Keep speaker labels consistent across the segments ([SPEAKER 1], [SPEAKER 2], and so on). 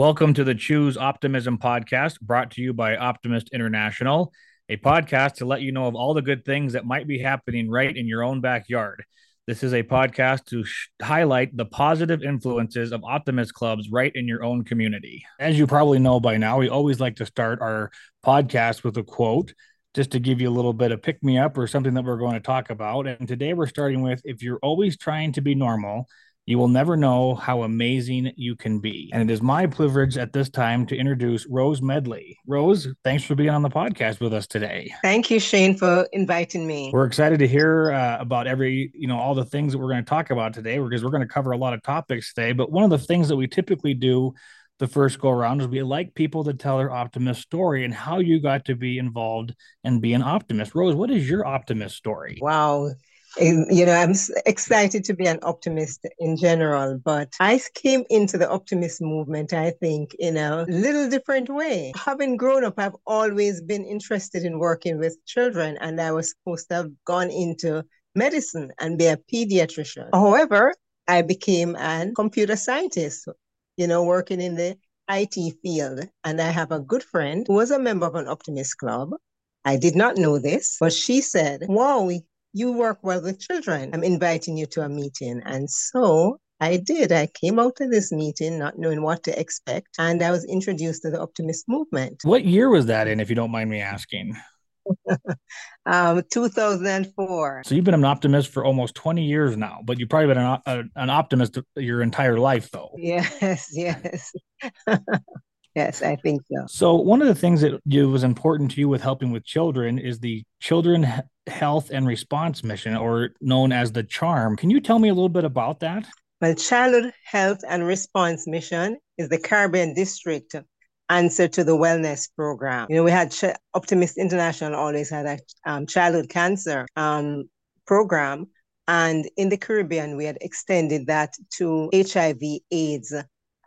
[SPEAKER 1] Welcome to the Choose Optimism podcast, brought to you by Optimist International, a podcast to let you know of all the good things that might be happening right in your own backyard. This is a podcast to sh- highlight the positive influences of optimist clubs right in your own community. As you probably know by now, we always like to start our podcast with a quote just to give you a little bit of pick me up or something that we're going to talk about. And today we're starting with if you're always trying to be normal, you will never know how amazing you can be. And it is my privilege at this time to introduce Rose Medley. Rose, thanks for being on the podcast with us today.
[SPEAKER 2] Thank you, Shane, for inviting me.
[SPEAKER 1] We're excited to hear uh, about every, you know, all the things that we're going to talk about today because we're going to cover a lot of topics today. But one of the things that we typically do the first go around is we like people to tell their optimist story and how you got to be involved and be an optimist. Rose, what is your optimist story?
[SPEAKER 2] Wow you know, I'm excited to be an optimist in general, but I came into the optimist movement, I think, in a little different way. Having grown up, I've always been interested in working with children, and I was supposed to have gone into medicine and be a pediatrician. However, I became a computer scientist, you know, working in the IT field. And I have a good friend who was a member of an optimist club. I did not know this, but she said, Wow, you work well with children. I'm inviting you to a meeting. And so I did. I came out of this meeting not knowing what to expect, and I was introduced to the optimist movement.
[SPEAKER 1] What year was that in, if you don't mind me asking?
[SPEAKER 2] um, 2004.
[SPEAKER 1] So you've been an optimist for almost 20 years now, but you've probably been an, a, an optimist your entire life, though.
[SPEAKER 2] Yes, yes. Yes, I think so.
[SPEAKER 1] So one of the things that was important to you with helping with children is the Children Health and Response Mission, or known as the CHARM. Can you tell me a little bit about that?
[SPEAKER 2] Well, Childhood Health and Response Mission is the Caribbean District answer to the wellness program. You know, we had Ch- Optimist International always had a um, childhood cancer um, program, and in the Caribbean, we had extended that to HIV/AIDS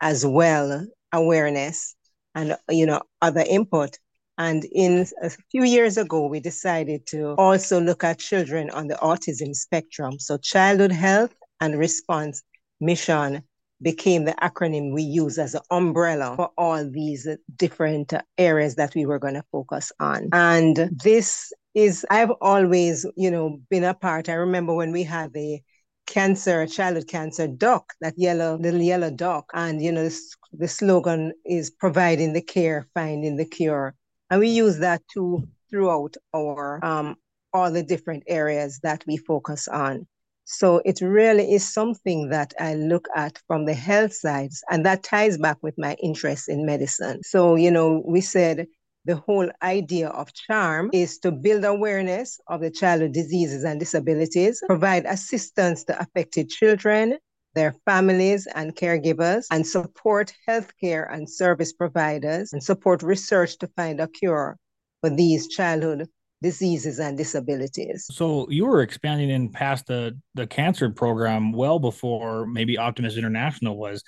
[SPEAKER 2] as well awareness and you know other input and in a few years ago we decided to also look at children on the autism spectrum so childhood health and response mission became the acronym we use as an umbrella for all these different areas that we were going to focus on and this is i've always you know been a part i remember when we had the cancer, childhood cancer doc, that yellow, little yellow doc. And, you know, the slogan is providing the care, finding the cure. And we use that too throughout our, um, all the different areas that we focus on. So it really is something that I look at from the health sides, and that ties back with my interest in medicine. So, you know, we said the whole idea of charm is to build awareness of the childhood diseases and disabilities, provide assistance to affected children, their families and caregivers, and support healthcare and service providers, and support research to find a cure for these childhood diseases and disabilities.
[SPEAKER 1] So you were expanding in past the the cancer program well before maybe Optimist International was.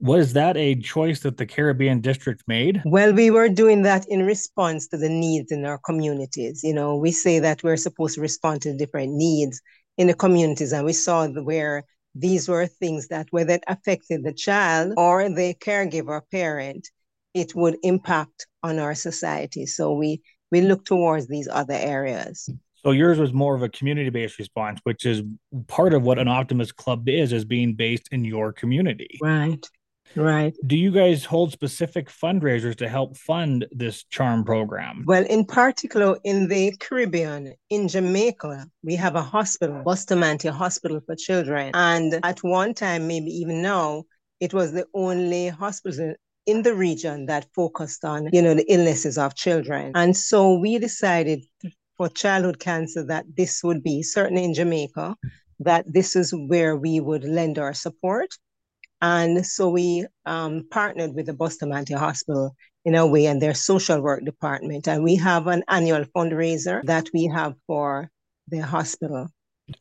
[SPEAKER 1] Was that a choice that the Caribbean district made?
[SPEAKER 2] Well, we were doing that in response to the needs in our communities. You know, we say that we're supposed to respond to different needs in the communities, and we saw where these were things that whether it affected the child or the caregiver parent, it would impact on our society. So we we look towards these other areas.
[SPEAKER 1] So yours was more of a community-based response, which is part of what an optimist club is, is being based in your community.
[SPEAKER 2] Right. Right.
[SPEAKER 1] Do you guys hold specific fundraisers to help fund this charm program?
[SPEAKER 2] Well, in particular, in the Caribbean, in Jamaica, we have a hospital, Bustamante Hospital for Children. And at one time, maybe even now, it was the only hospital in the region that focused on, you know, the illnesses of children. And so we decided for childhood cancer that this would be, certainly in Jamaica, that this is where we would lend our support and so we um, partnered with the Bustamante Hospital in a way and their social work department. And we have an annual fundraiser that we have for the hospital.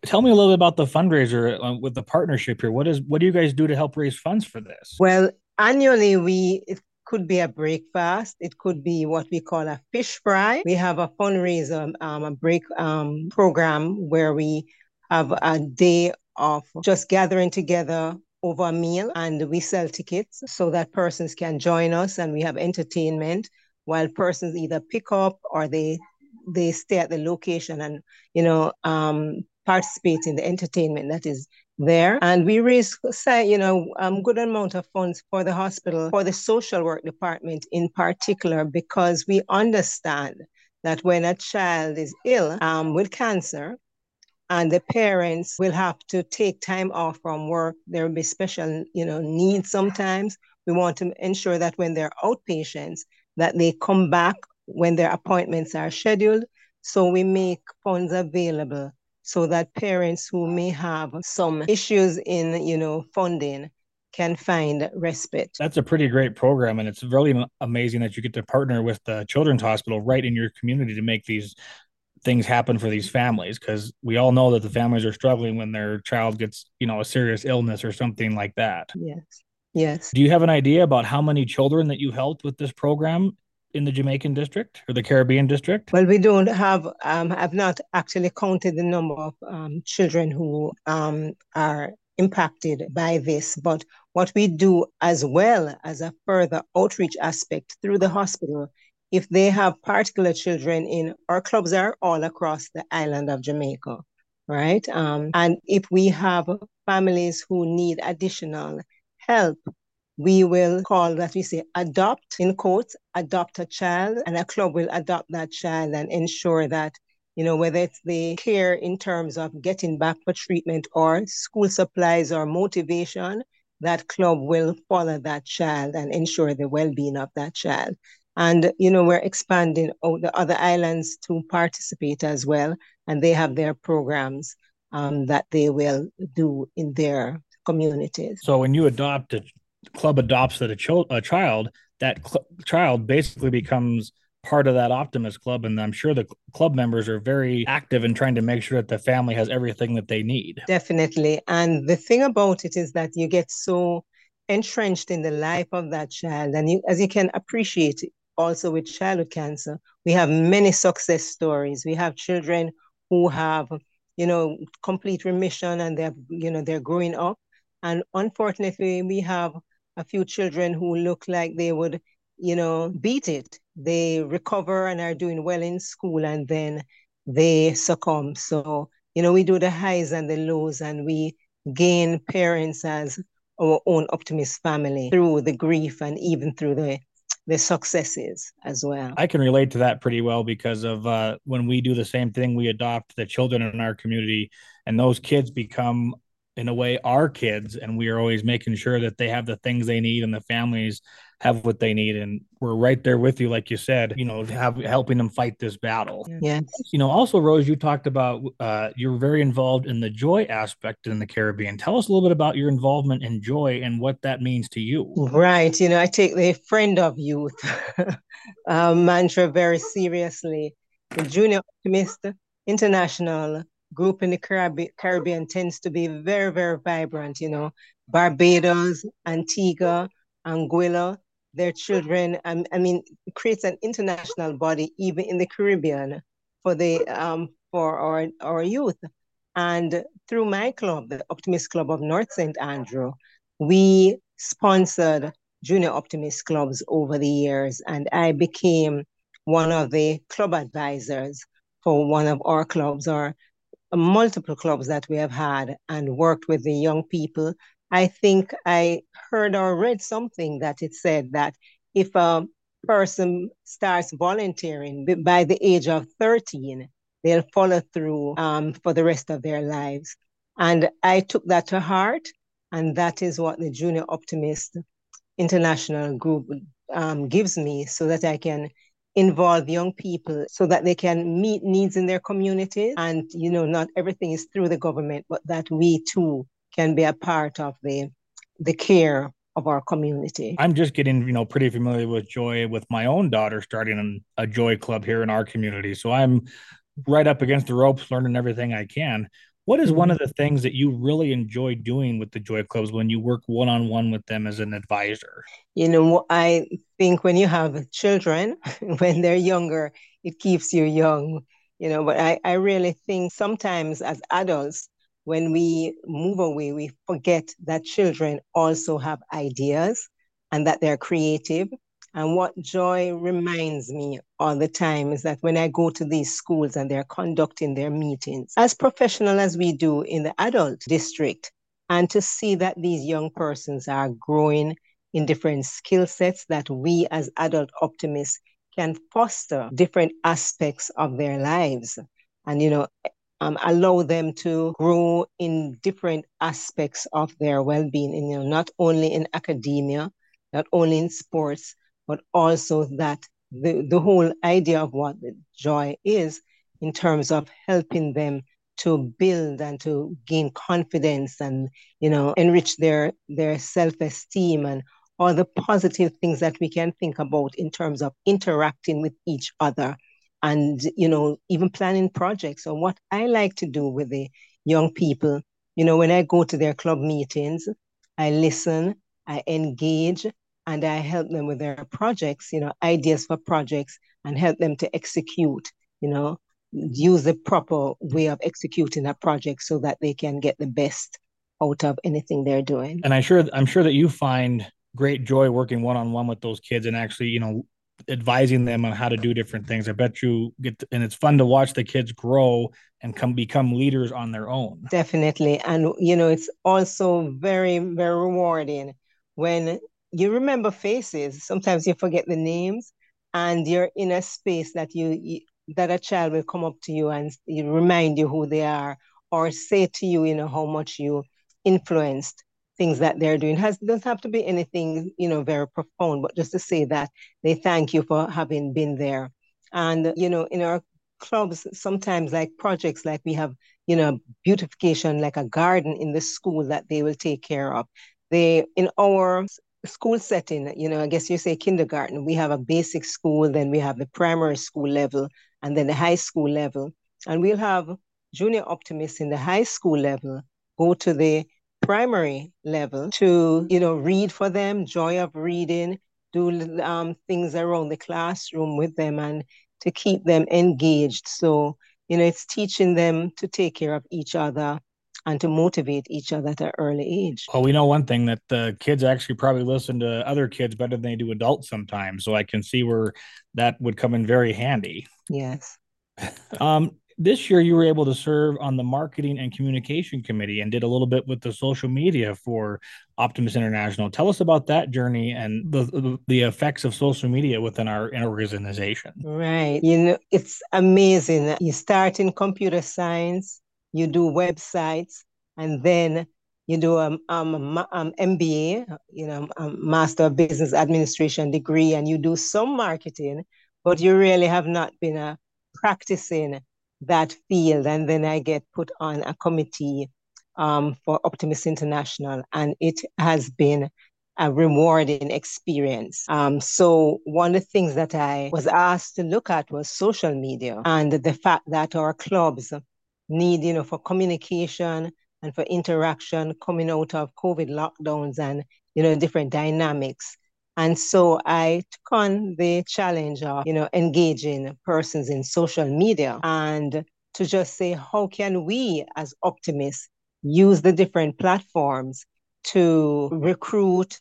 [SPEAKER 1] Tell me a little bit about the fundraiser uh, with the partnership here. What is what do you guys do to help raise funds for this?
[SPEAKER 2] Well, annually we it could be a breakfast. It could be what we call a fish fry. We have a fundraiser, um, a break um, program where we have a day of just gathering together over a meal and we sell tickets so that persons can join us and we have entertainment while persons either pick up or they they stay at the location and you know um, participate in the entertainment that is there. And we raise say you know um good amount of funds for the hospital for the social work department in particular because we understand that when a child is ill um, with cancer and the parents will have to take time off from work there will be special you know needs sometimes we want to ensure that when they're outpatients that they come back when their appointments are scheduled so we make funds available so that parents who may have some issues in you know funding can find respite.
[SPEAKER 1] That's a pretty great program, and it's really amazing that you get to partner with the Children's Hospital right in your community to make these things happen for these families because we all know that the families are struggling when their child gets you know a serious illness or something like that.
[SPEAKER 2] Yes. Yes.
[SPEAKER 1] Do you have an idea about how many children that you helped with this program in the jamaican district or the caribbean district?
[SPEAKER 2] Well we don't have um i've not actually counted the number of um, children who um, are impacted by this but what we do as well as a further outreach aspect through the hospital if they have particular children in our clubs are all across the island of Jamaica, right? Um, and if we have families who need additional help, we will call that we say adopt in quotes, adopt a child, and a club will adopt that child and ensure that you know, whether it's the care in terms of getting back for treatment or school supplies or motivation, that club will follow that child and ensure the well-being of that child. And, you know, we're expanding out the other islands to participate as well. And they have their programs um, that they will do in their communities.
[SPEAKER 1] So when you adopt a club adopts a, ch- a child, that cl- child basically becomes part of that optimist club and i'm sure the club members are very active in trying to make sure that the family has everything that they need
[SPEAKER 2] definitely and the thing about it is that you get so entrenched in the life of that child and you as you can appreciate also with childhood cancer, we have many success stories. We have children who have, you know, complete remission and they're, you know, they're growing up. And unfortunately, we have a few children who look like they would, you know, beat it. They recover and are doing well in school and then they succumb. So, you know, we do the highs and the lows and we gain parents as our own optimist family through the grief and even through the the successes as well.
[SPEAKER 1] I can relate to that pretty well because of uh, when we do the same thing, we adopt the children in our community, and those kids become, in a way, our kids, and we are always making sure that they have the things they need and the families have what they need and we're right there with you like you said you know have helping them fight this battle.
[SPEAKER 2] Yes
[SPEAKER 1] you know also rose you talked about uh, you're very involved in the joy aspect in the caribbean. Tell us a little bit about your involvement in joy and what that means to you.
[SPEAKER 2] Right you know i take the friend of youth uh, mantra very seriously. The junior optimist international group in the Caribbean, tends to be very very vibrant you know barbados antigua anguilla their children. Um, I mean, creates an international body even in the Caribbean for the um, for our our youth. And through my club, the Optimist Club of North St. Andrew, we sponsored junior optimist clubs over the years, and I became one of the club advisors for one of our clubs or multiple clubs that we have had and worked with the young people I think I heard or read something that it said that if a person starts volunteering by the age of 13, they'll follow through um, for the rest of their lives. And I took that to heart. And that is what the Junior Optimist International Group um, gives me so that I can involve young people so that they can meet needs in their communities. And, you know, not everything is through the government, but that we too can be a part of the the care of our community.
[SPEAKER 1] I'm just getting, you know, pretty familiar with joy with my own daughter starting a joy club here in our community. So I'm right up against the ropes learning everything I can. What is one mm-hmm. of the things that you really enjoy doing with the joy clubs when you work one on one with them as an advisor?
[SPEAKER 2] You know, I think when you have children, when they're younger, it keeps you young, you know, but I, I really think sometimes as adults, when we move away, we forget that children also have ideas and that they're creative. And what joy reminds me all the time is that when I go to these schools and they're conducting their meetings, as professional as we do in the adult district, and to see that these young persons are growing in different skill sets that we as adult optimists can foster different aspects of their lives. And you know um, allow them to grow in different aspects of their well-being and, you know not only in academia not only in sports but also that the, the whole idea of what the joy is in terms of helping them to build and to gain confidence and you know enrich their their self-esteem and all the positive things that we can think about in terms of interacting with each other and you know even planning projects. Or what i like to do with the young people you know when i go to their club meetings i listen i engage and i help them with their projects you know ideas for projects and help them to execute you know use the proper way of executing a project so that they can get the best out of anything they're doing
[SPEAKER 1] and i sure i'm sure that you find great joy working one on one with those kids and actually, you know, advising them on how to do different things. I bet you get, to, and it's fun to watch the kids grow and come become leaders on their own.
[SPEAKER 2] Definitely. And, you know, it's also very, very rewarding when you remember faces. Sometimes you forget the names and you're in a space that you, you that a child will come up to you and remind you who they are or say to you, you know, how much you influenced things that they're doing. Has doesn't have to be anything, you know, very profound, but just to say that they thank you for having been there. And you know, in our clubs, sometimes like projects like we have, you know, beautification like a garden in the school that they will take care of. They in our school setting, you know, I guess you say kindergarten, we have a basic school, then we have the primary school level, and then the high school level. And we'll have junior optimists in the high school level go to the primary level to, you know, read for them, joy of reading, do um, things around the classroom with them and to keep them engaged. So, you know, it's teaching them to take care of each other and to motivate each other at an early age.
[SPEAKER 1] Well, we know one thing that the kids actually probably listen to other kids better than they do adults sometimes. So I can see where that would come in very handy.
[SPEAKER 2] Yes.
[SPEAKER 1] um, this year you were able to serve on the marketing and communication committee and did a little bit with the social media for Optimist International. Tell us about that journey and the the effects of social media within our organization.
[SPEAKER 2] Right. You know, it's amazing. You start in computer science, you do websites, and then you do a um, um, um, MBA, you know, a Master of Business Administration degree, and you do some marketing, but you really have not been a practicing that field. And then I get put on a committee um, for Optimist International, and it has been a rewarding experience. Um, so one of the things that I was asked to look at was social media and the fact that our clubs need, you know, for communication and for interaction coming out of COVID lockdowns and, you know, different dynamics. And so I took on the challenge of, you know, engaging persons in social media and to just say, how can we as optimists use the different platforms to recruit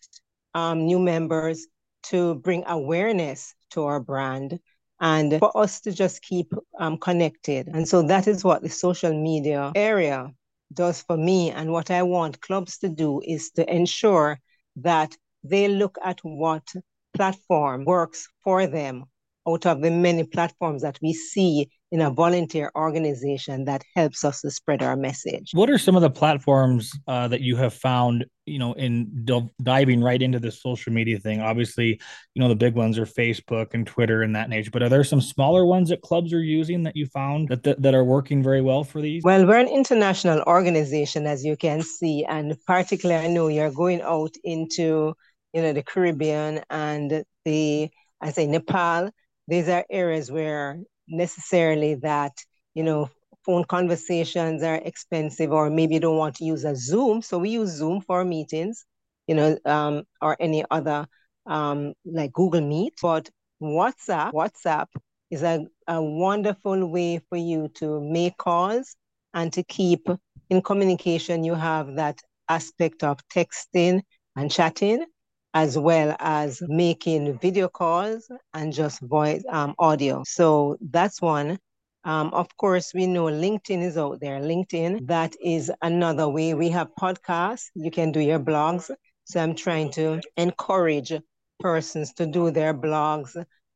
[SPEAKER 2] um, new members, to bring awareness to our brand, and for us to just keep um, connected. And so that is what the social media area does for me. And what I want clubs to do is to ensure that they look at what platform works for them out of the many platforms that we see in a volunteer organization that helps us to spread our message.
[SPEAKER 1] What are some of the platforms uh, that you have found, you know, in diving right into the social media thing? Obviously, you know, the big ones are Facebook and Twitter and that nature, but are there some smaller ones that clubs are using that you found that, that, that are working very well for these?
[SPEAKER 2] Well, we're an international organization, as you can see, and particularly I know you're going out into, you know, the Caribbean and the, I say Nepal. These are areas where necessarily that, you know, phone conversations are expensive or maybe you don't want to use a Zoom. So we use Zoom for meetings, you know, um, or any other um, like Google Meet. But WhatsApp, WhatsApp is a, a wonderful way for you to make calls and to keep in communication, you have that aspect of texting and chatting, as well as making video calls and just voice um, audio. So that's one. Um, of course, we know LinkedIn is out there. LinkedIn, that is another way. We have podcasts. You can do your blogs. So I'm trying to encourage persons to do their blogs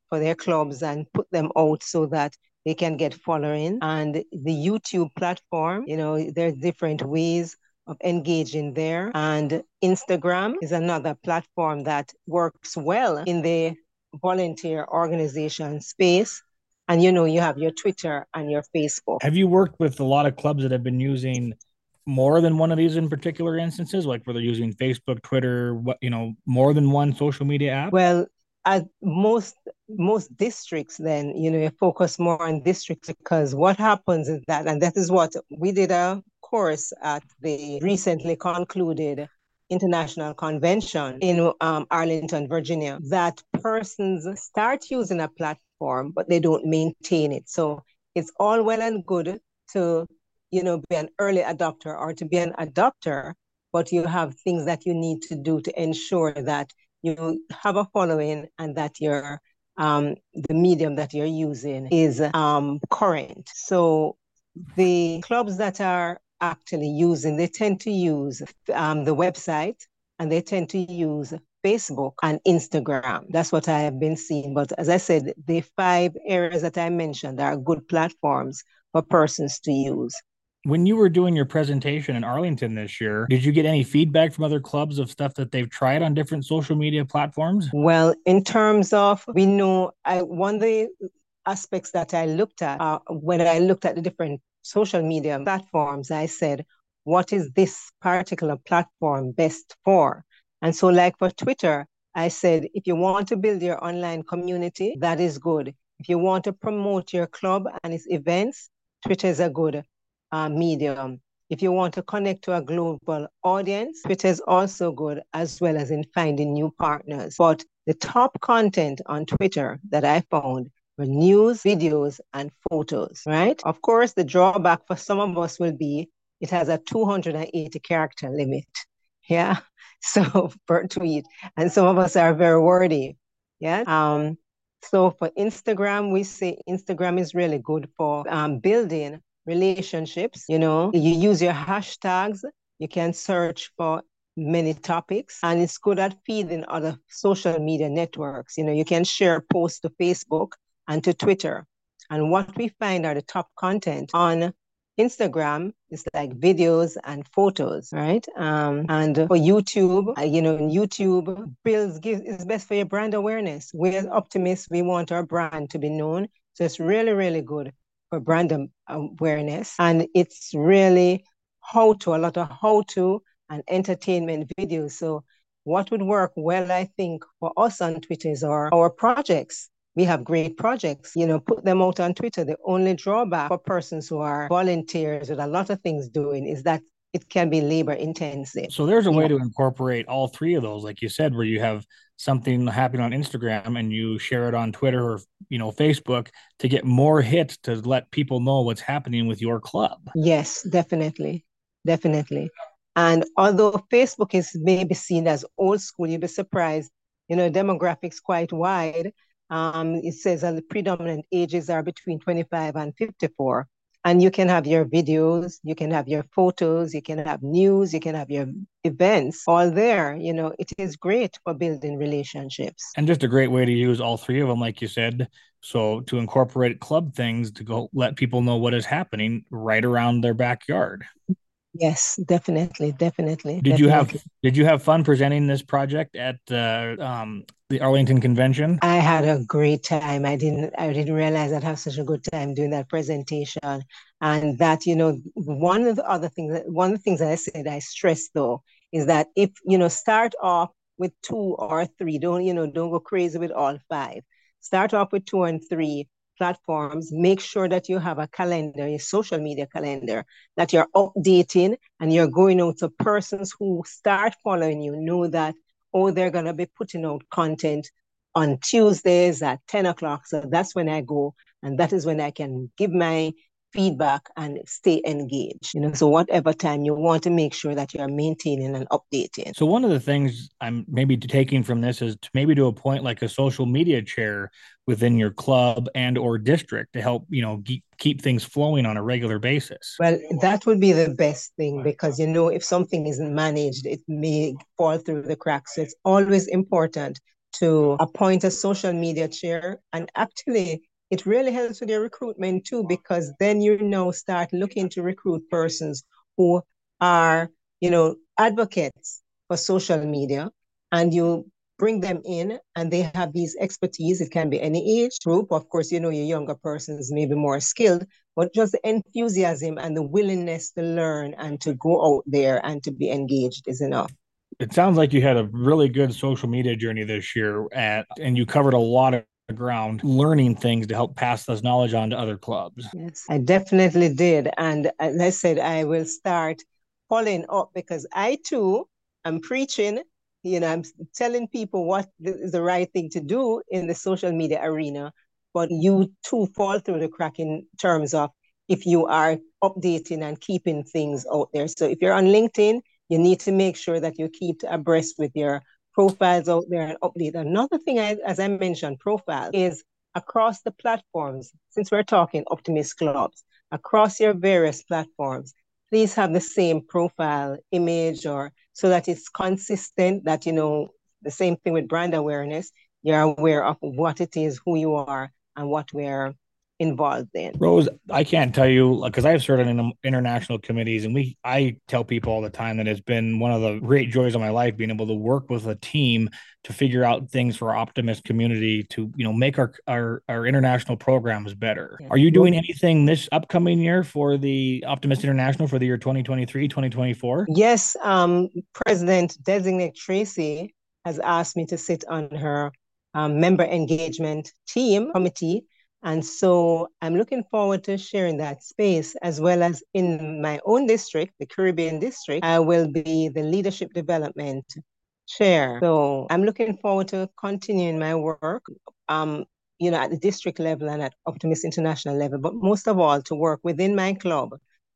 [SPEAKER 2] for their clubs and put them out so that they can get following. And the YouTube platform, you know, there's different ways of engaging there. And Instagram is another platform that works well in the volunteer organization space. And you know, you have your Twitter and your Facebook.
[SPEAKER 1] Have you worked with a lot of clubs that have been using more than one of these in particular instances, like where they're using Facebook, Twitter, what you know, more than one social media app?
[SPEAKER 2] Well, at most most districts then you know you focus more on districts because what happens is that and that is what we did a course at the recently concluded international convention in um, arlington virginia that persons start using a platform but they don't maintain it so it's all well and good to you know be an early adopter or to be an adopter but you have things that you need to do to ensure that you have a following and that your um, the medium that you're using is um, current. So the clubs that are actually using, they tend to use um, the website and they tend to use Facebook and Instagram. That's what I have been seeing. But as I said, the five areas that I mentioned are good platforms for persons to use
[SPEAKER 1] when you were doing your presentation in Arlington this year, did you get any feedback from other clubs of stuff that they've tried on different social media platforms?
[SPEAKER 2] Well, in terms of, we know, I one of the aspects that I looked at uh, when I looked at the different social media platforms, I said, what is this particular platform best for? And so, like for Twitter, I said, if you want to build your online community, that is good. If you want to promote your club and its events, Twitter is a good uh, medium. If you want to connect to a global audience, Twitter is also good as well as in finding new partners. But the top content on Twitter that I found were news, videos, and photos, right? Of course, the drawback for some of us will be it has a 280 character limit. Yeah. So per tweet. And some of us are very wordy. Yeah. Um, so for Instagram, we say Instagram is really good for um, building relationships. You know, you use your hashtags, you can search for many topics, and it's good at feeding other social media networks. You know, you can share posts to Facebook and to Twitter. And what we find are the top content on Instagram is like videos and photos, right? Um, and for YouTube, uh, you know, YouTube builds gives is best for your brand awareness. We're optimists. We want our brand to be known, so it's really, really good for brand awareness. And it's really how to, a lot of how to and entertainment videos. So what would work well, I think, for us on Twitter is our, our projects. We have great projects, you know, put them out on Twitter. The only drawback for persons who are volunteers with a lot of things doing is that it can be labor intensive.
[SPEAKER 1] So there's a way to incorporate all three of those, like you said, where you have something happening on Instagram and you share it on Twitter or you know Facebook to get more hits to let people know what's happening with your club.
[SPEAKER 2] Yes, definitely. Definitely. And although Facebook is maybe seen as old school, you'd be surprised, you know, demographics quite wide. Um, it says that the predominant ages are between 25 and 54 and you can have your videos you can have your photos you can have news you can have your events all there. You know it is great for building relationships.
[SPEAKER 1] And just a great way to use all three of them like you said. So to incorporate club things to go let people know what is happening right around their backyard
[SPEAKER 2] Yes, definitely, definitely.
[SPEAKER 1] Did
[SPEAKER 2] definitely.
[SPEAKER 1] you have Did you have fun presenting this project at uh, um, the Arlington Convention?
[SPEAKER 2] I had a great time. I didn't I didn't realize I'd have such a good time doing that presentation, and that you know one of the other things that one of the things that I said I stress though is that if you know start off with two or three, don't you know don't go crazy with all five. Start off with two and three platforms, make sure that you have a calendar, a social media calendar, that you're updating and you're going out to persons who start following you, know that, oh, they're going to be putting out content on Tuesdays at 10 o'clock. So that's when I go. And that is when I can give my feedback and stay engaged. You know, so whatever time you want to make sure that you're maintaining and updating.
[SPEAKER 1] So one of the things I'm maybe taking from this is to maybe to a point like a social media chair within your club and or district to help you know keep things flowing on a regular basis
[SPEAKER 2] well that would be the best thing because you know if something isn't managed it may fall through the cracks so it's always important to appoint a social media chair and actually it really helps with your recruitment too because then you know start looking to recruit persons who are you know advocates for social media and you bring them in and they have these expertise. It can be any age group. Of course, you know, your younger persons may be more skilled, but just the enthusiasm and the willingness to learn and to go out there and to be engaged is enough.
[SPEAKER 1] It sounds like you had a really good social media journey this year at and you covered a lot of ground learning things to help pass this knowledge on to other clubs.
[SPEAKER 2] Yes, I definitely did. And as I said, I will start following up because I too am preaching you know, I'm telling people what is the right thing to do in the social media arena, but you too fall through the crack in terms of if you are updating and keeping things out there. So if you're on LinkedIn, you need to make sure that you keep abreast with your profiles out there and update. Another thing, I, as I mentioned, profile is across the platforms. Since we're talking Optimist clubs, across your various platforms, please have the same profile image or so that it's consistent that, you know, the same thing with brand awareness, you're aware of what it is, who you are, and what we're involved in.
[SPEAKER 1] Rose, I can't tell you because I've served in international committees, and we I tell people all the time that it's been one of the great joys of my life being able to work with a team to figure out things for our optimist community to you know make our our, our international programs better. Yeah. Are you doing anything this upcoming year for the Optimist International for the year 2023 2024?
[SPEAKER 2] Yes, um, President designate Tracy has asked me to sit on her um, member engagement team committee and so I'm looking forward to sharing that space as well as in my own district, the Caribbean district, I will be the leadership development chair. So I'm looking forward to continuing my work. Um, you know, at the district level and at Optimist International level, but most of all to work within my club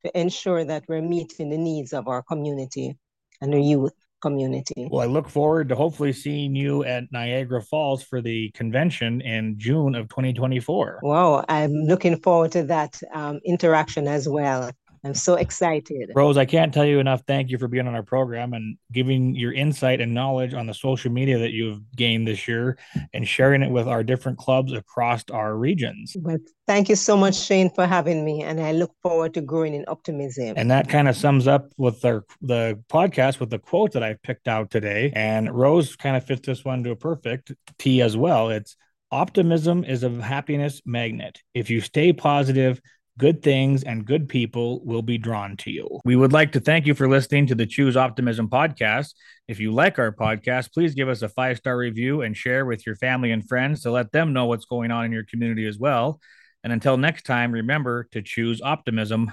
[SPEAKER 2] to ensure that we're meeting the needs of our community and the youth community.
[SPEAKER 1] Well, I look forward to hopefully seeing you at Niagara Falls for the convention in June of 2024.
[SPEAKER 2] Wow, I'm looking forward to that um, interaction as well. I'm so excited.
[SPEAKER 1] Rose, I can't tell you enough. Thank you for being on our program and giving your insight and knowledge on the social media that you've gained this year and sharing it with our different clubs across our regions.
[SPEAKER 2] Well, thank you so much, Shane, for having me. And I look forward to growing in optimism.
[SPEAKER 1] And that kind of sums up with the, the podcast with the quote that I picked out today. And Rose kind of fits this one to a perfect T as well. It's optimism is a happiness magnet. If you stay positive, good things and good people will be drawn to you. We would like to thank you for listening to the Choose Optimism podcast. If you like our podcast, please give us a five star review and share with your family and friends to let them know what's going on in your community as well. And until next time, remember to choose optimism.